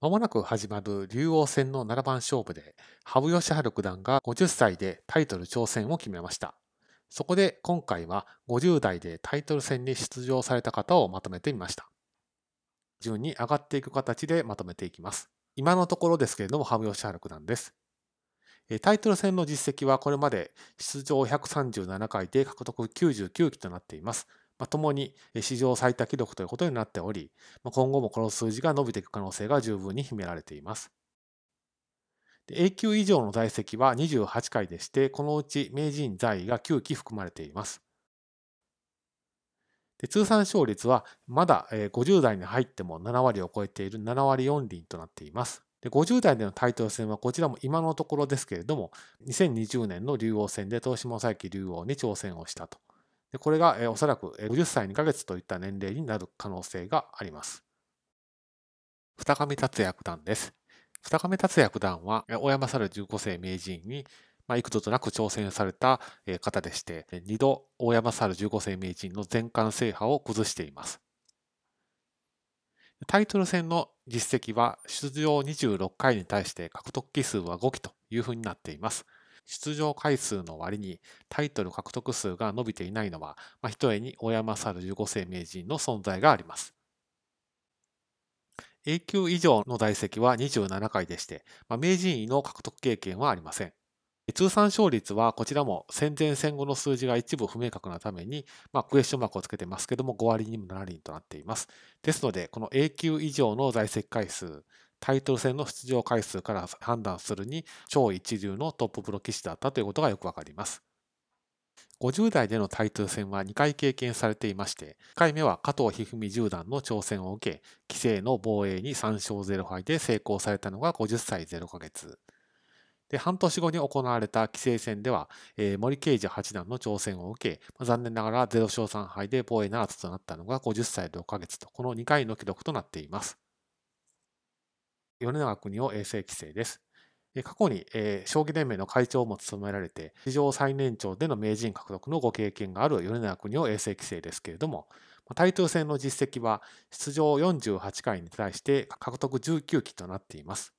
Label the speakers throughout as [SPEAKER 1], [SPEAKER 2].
[SPEAKER 1] まもなく始まる竜王戦の7番勝負で、羽生善治九段が50歳でタイトル挑戦を決めました。そこで今回は50代でタイトル戦に出場された方をまとめてみました。順に上がっていく形でまとめていきます。今のところですけれども、羽生善治九段です。タイトル戦の実績はこれまで出場137回で獲得99期となっています。まあ、共に史上最多記録ということになっており、まあ、今後もこの数字が伸びていく可能性が十分に秘められています。A 級以上の在籍は28回でして、このうち名人在位が9期含まれています。通算勝率はまだ50代に入っても7割を超えている7割4厘となっています。で50代でのタイトル戦はこちらも今のところですけれども、2020年の竜王戦で東島佐伯竜王に挑戦をしたと。でこれが、えおそらく50歳2ヶ月といった年齢になる可能性があります。二上達也九段です。二上達也九段は、大山猿15世名人に、まあ、幾度となく挑戦された方でして、2度大山猿15世名人の全冠制覇を崩しています。タイトル戦の実績は出場26回に対して獲得期数は5期というふうになっています。出場回数の割にタイトル獲得数が伸びていないのは、まあ、ひとえに大山猿15世名人の存在があります。A 級以上の在籍は27回でして、まあ、名人位の獲得経験はありません。通算勝率はこちらも戦前戦後の数字が一部不明確なために、まあ、クエスチョンマークをつけてますけども5割にも7厘となっています。ですので、この A 級以上の在籍回数、タイトル戦の出場回数から判断するに超一流のトッププロ棋士だったということがよくわかります。50代でのタイトル戦は2回経験されていまして、1回目は加藤一二三十段の挑戦を受け、棋聖の防衛に3勝0敗で成功されたのが50歳0ヶ月。で、半年後に行われた棋聖戦では、えー、森圭司八段の挑戦を受け、まあ、残念ながら0勝3敗で防衛ならずとなったのが50歳6ヶ月と、この2回の記録となっています。米長国を衛生規制です。過去に、えー、将棋連盟の会長も務められて、史上最年長での名人獲得のご経験がある米長国を衛星規制ですけれども、タイトル戦の実績は出場48回に対して獲得19期となっています。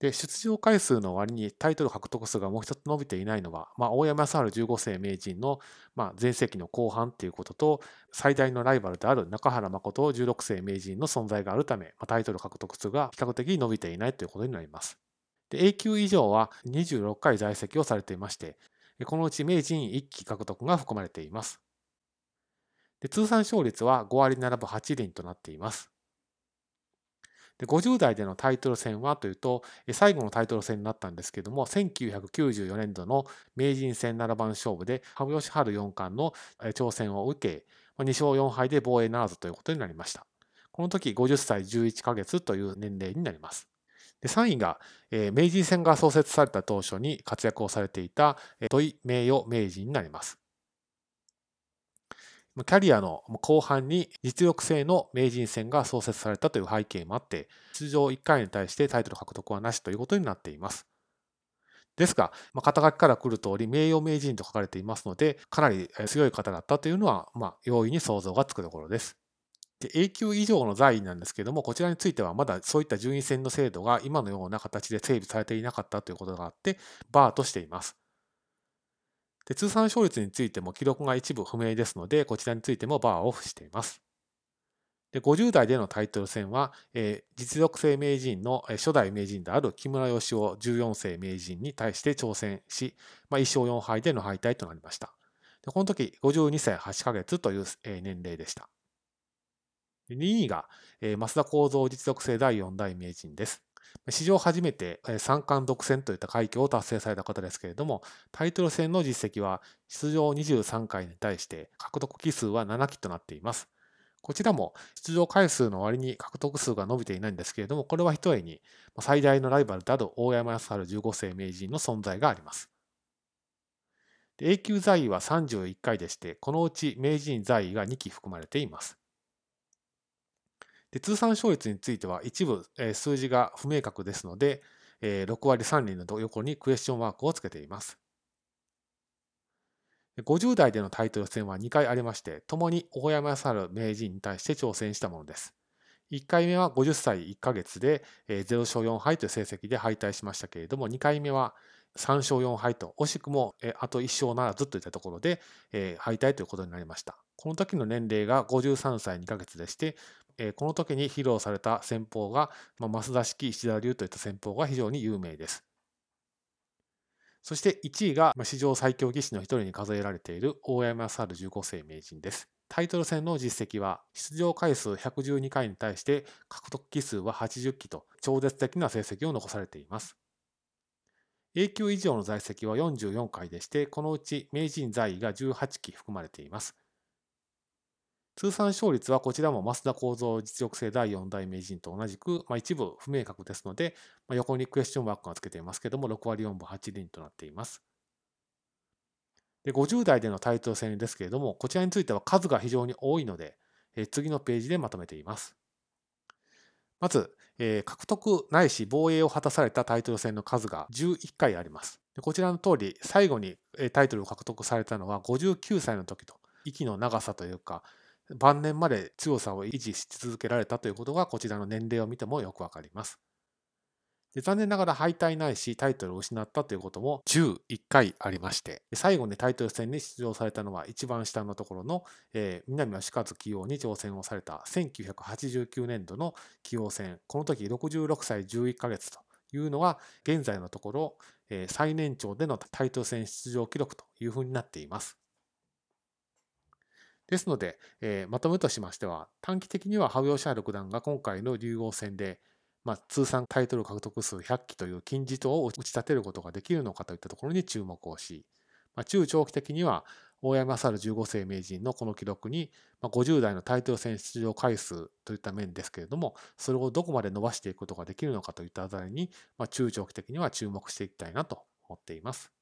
[SPEAKER 1] で、出場回数の割にタイトル獲得数がもう一つ伸びていないのは、まあ、大山康晴15世名人の、まあ、前世紀の後半ということと、最大のライバルである中原誠16世名人の存在があるため、まあ、タイトル獲得数が比較的伸びていないということになります。で A 級以上は26回在籍をされていまして、このうち名人1期獲得が含まれています。で通算勝率は5割7分8厘となっています。で50代でのタイトル戦はというと、最後のタイトル戦になったんですけども、1994年度の名人戦7番勝負で、羽生善治四冠の挑戦を受け、2勝4敗で防衛ならずということになりました。この時50歳11ヶ月という年齢になります。で3位が、えー、明治戦が創設された当初に活躍をされていた土井名誉名人になります。キャリアの後半に実力性の名人戦が創設されたという背景もあって、出場1回に対してタイトル獲得はなしということになっています。ですが、まあ、肩書きから来る通り、名誉名人と書かれていますので、かなり強い方だったというのは、まあ、容易に想像がつくところです。で A 級以上の在位なんですけれども、こちらについてはまだそういった順位戦の制度が今のような形で整備されていなかったということがあって、バーとしています。で通算勝率についても記録が一部不明ですので、こちらについてもバーオフしています。で50代でのタイトル戦は、えー、実力性名人の初代名人である木村義雄14世名人に対して挑戦し、まあ、1勝4敗での敗退となりました。でこの時52歳8ヶ月という年齢でした。2位が、えー、増田幸三実力性第4代名人です。史上初めて三冠独占といった快挙を達成された方ですけれども、タイトル戦の実績は出場23回に対して獲得期数は7期となっています。こちらも出場回数の割に獲得数が伸びていないんですけれども、これはひとえに最大のライバルである大山康晴15世名人の存在があります。A 級在位は31回でして、このうち名人在位が2期含まれています。で通算勝率については一部、えー、数字が不明確ですので、えー、6割3厘の横にクエスチョンマークをつけています。50代でのタイトル戦は2回ありまして、共に大山猿名人に対して挑戦したものです。1回目は50歳1ヶ月で0勝4敗という成績で敗退しましたけれども、2回目は3勝4敗と、惜しくもあと1勝ならずといったところで敗退ということになりました。この時の年齢が53歳2ヶ月でして、えこの時に披露された戦法が、増田式石田流といった戦法が非常に有名です。そして1位がま史上最強棋士の一人に数えられている大山猿15世名人です。タイトル戦の実績は出場回数112回に対して獲得期数は80期と超絶的な成績を残されています。A 級以上の在籍は44回でして、このうち名人在位が18期含まれています。通算勝率はこちらも増田幸三実力性第4代名人と同じく、まあ、一部不明確ですので、まあ、横にクエスチョンマークがつけていますけども、6割4分8厘となっています。で50代でのタイトル戦ですけれども、こちらについては数が非常に多いので、え次のページでまとめています。まず、え獲得ないし防衛を果たされたタイトル戦の数が11回あります。でこちらの通り、最後にタイトルを獲得されたのは59歳の時と、息の長さというか、晩年まで強さを維持し続けられたということがこちらの年齢を見てもよくわかります。で残念ながら敗退ないしタイトルを失ったということも11回ありまして最後にタイトル戦に出場されたのは一番下のところの、えー、南吉和棋王に挑戦をされた1989年度の棋王戦この時66歳11ヶ月というのが現在のところ、えー、最年長でのタイトル戦出場記録というふうになっています。ですので、えー、まとめとしましては、短期的には羽生善治六段が今回の竜王戦で、まあ、通算タイトル獲得数100期という金字塔を打ち立てることができるのかといったところに注目をし、まあ、中長期的には大山猿15世名人のこの記録に、まあ、50代のタイトル戦出場回数といった面ですけれども、それをどこまで伸ばしていくことができるのかといったあたりに、まあ、中長期的には注目していきたいなと思っています。